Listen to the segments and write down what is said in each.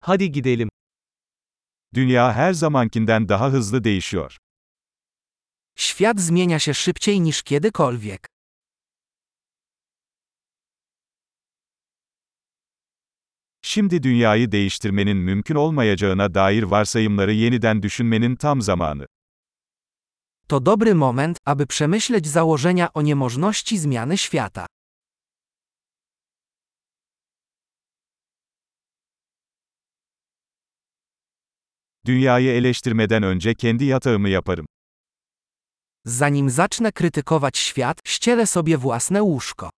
Hadi gidelim. Dünya her zamankinden daha hızlı değişiyor. Świat zmienia się szybciej niż kiedykolwiek. Şimdi dünyayı değiştirmenin mümkün olmayacağına dair varsayımları yeniden düşünmenin tam zamanı. To dobry moment, aby przemyśleć założenia o niemożności zmiany świata. Dünyayı eleştirmeden önce kendi yatağımı yaparım. Zanim zacznę krytykować świat, ścielę sobie własne łóżko.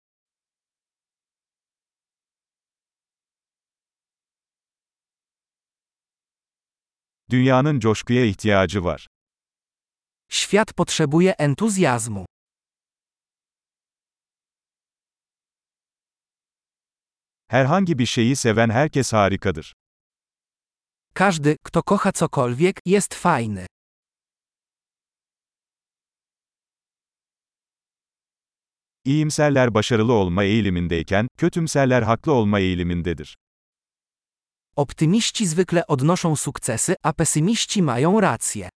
Dünyanın coşkuya ihtiyacı var. Świat potrzebuje entuzjazmu. Herhangi bir şeyi seven herkes harikadır. Każdy, kto kocha cokolwiek, jest fajny. İyimserler başarılı olma eğilimindeyken, kötümserler haklı olma eğilimindedir. Optymiści zwykle odnoszą sukcesy, a pesymiści mają rację.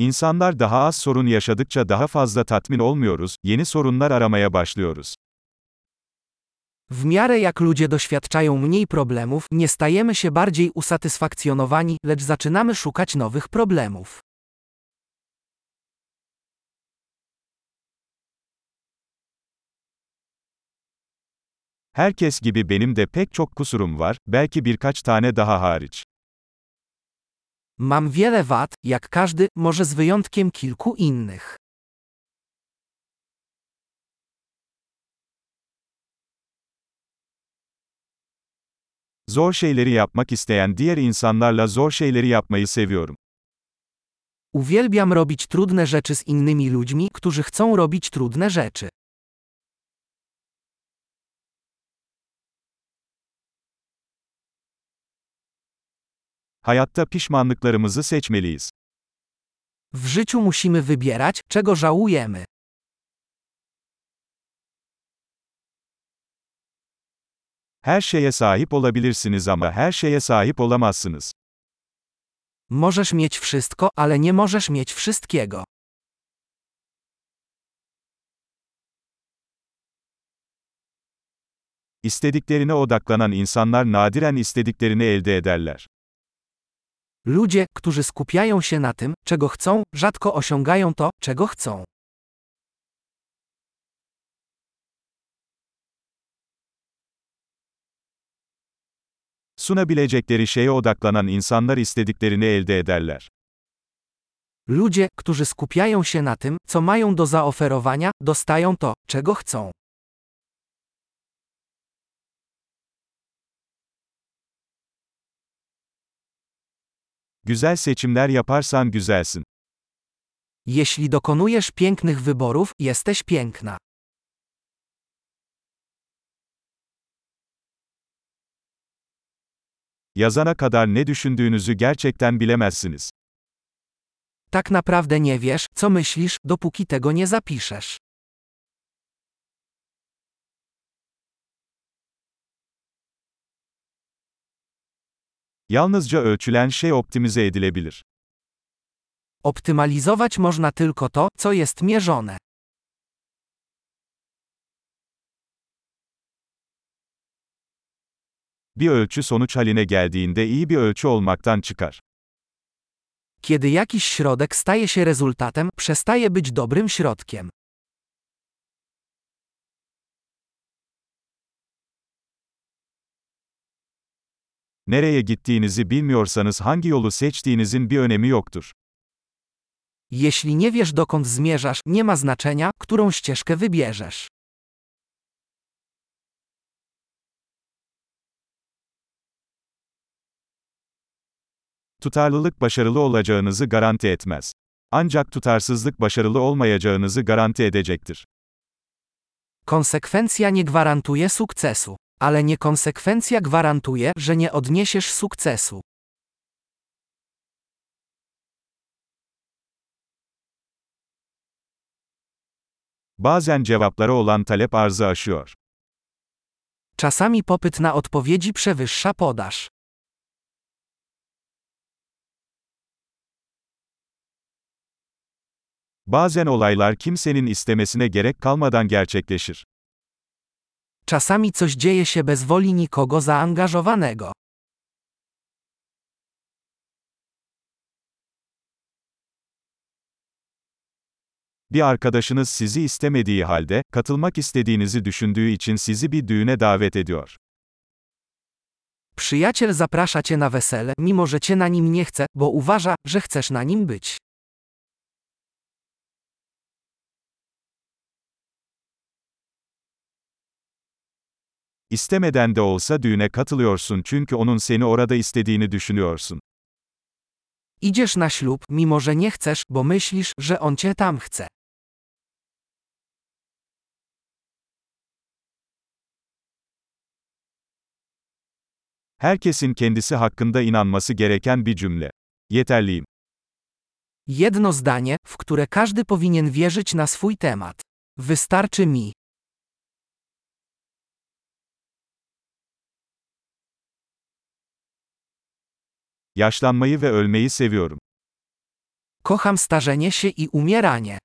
İnsanlar daha az sorun yaşadıkça daha fazla tatmin olmuyoruz, yeni sorunlar aramaya başlıyoruz. W miarę jak ludzie doświadczają mniej problemów, nie stajemy się bardziej usatysfakcjonowani, lecz zaczynamy szukać nowych problemów. Herkes gibi benim de pek çok kusurum var, belki birkaç tane daha hariç. Mam wiele wad, jak każdy, może z wyjątkiem kilku innych. Zor şeyleri yapmak isteyen diğer insanlarla zor şeyleri yapmayı seviyorum. Uwielbiam robić trudne rzeczy z innymi ludźmi, którzy chcą robić trudne rzeczy. Hayatta pişmanlıklarımızı seçmeliyiz. W życiu musimy wybierać, czego żałujemy. Her şeye sahip olabilirsiniz ama her şeye sahip olamazsınız. Możesz mieć wszystko, ale nie możesz mieć wszystkiego. İstediklerine odaklanan insanlar nadiren istediklerini elde ederler. Ludzie, którzy skupiają się na tym, czego chcą, rzadko osiągają to, czego chcą. Sunabilecekleri şeye odaklanan insanlar istediklerini elde ederler. Ludzie, którzy skupiają się na tym, co mają do zaoferowania, dostają to, czego chcą. Güzel seçimler yaparsan güzelsin. Jeśli dokonujesz pięknych wyborów, jesteś piękna. Yazana kadar ne düşündüğünüzü gerçekten bilemezsiniz. Tak naprawdę nie wiesz, co myślisz, dopóki tego nie zapiszesz. Yalnızca ölçülen şey optimize edilebilir. Optymalizować można tylko to, co jest mierzone. Bir ölçü sonuç haline geldiğinde iyi bir ölçü olmaktan çıkar. Kiedy jakiś środek staje się rezultatem, przestaje być dobrym środkiem. Nereye gittiğinizi bilmiyorsanız hangi yolu seçtiğinizin bir önemi yoktur. Jeśli nie wiesz dokąd zmierzasz, nie ma znaczenia, którą ścieżkę wybierzesz. Tutarlılık başarılı olacağınızı garanti etmez. Ancak tutarsızlık başarılı olmayacağınızı garanti edecektir. Konsekwencja nie gwarantuje sukcesu, ale niekonsekwencja gwarantuje, że nie odniesiesz sukcesu. Bazen cevaplara olan talep arzı aşıyor. Czasami popyt na odpowiedzi przewyższa podaż. Bazen olaylar kimsenin istemesine gerek kalmadan gerçekleşir. Czasami coś dzieje się bez woli nikogo zaangażowanego. Bir arkadaşınız sizi istemediği halde, katılmak istediğinizi düşündüğü için sizi bir düğüne davet ediyor. Przyjaciel zaprasza cię na wesele, mimo że cię na nim nie chce, bo uważa, że chcesz na nim być. İstemeden de olsa düğüne katılıyorsun çünkü onun seni orada istediğini düşünüyorsun. Idziesz na ślub, mimo że nie chcesz, bo myślisz, że on cię tam chce. Herkesin kendisi hakkında inanması gereken bir cümle. Yeterliyim. Jedno zdanie, w które każdy powinien wierzyć na swój temat. Wystarczy mi. Yaşlanmayı ve ölmeyi seviyorum. Kocham starzenie się i umieranie.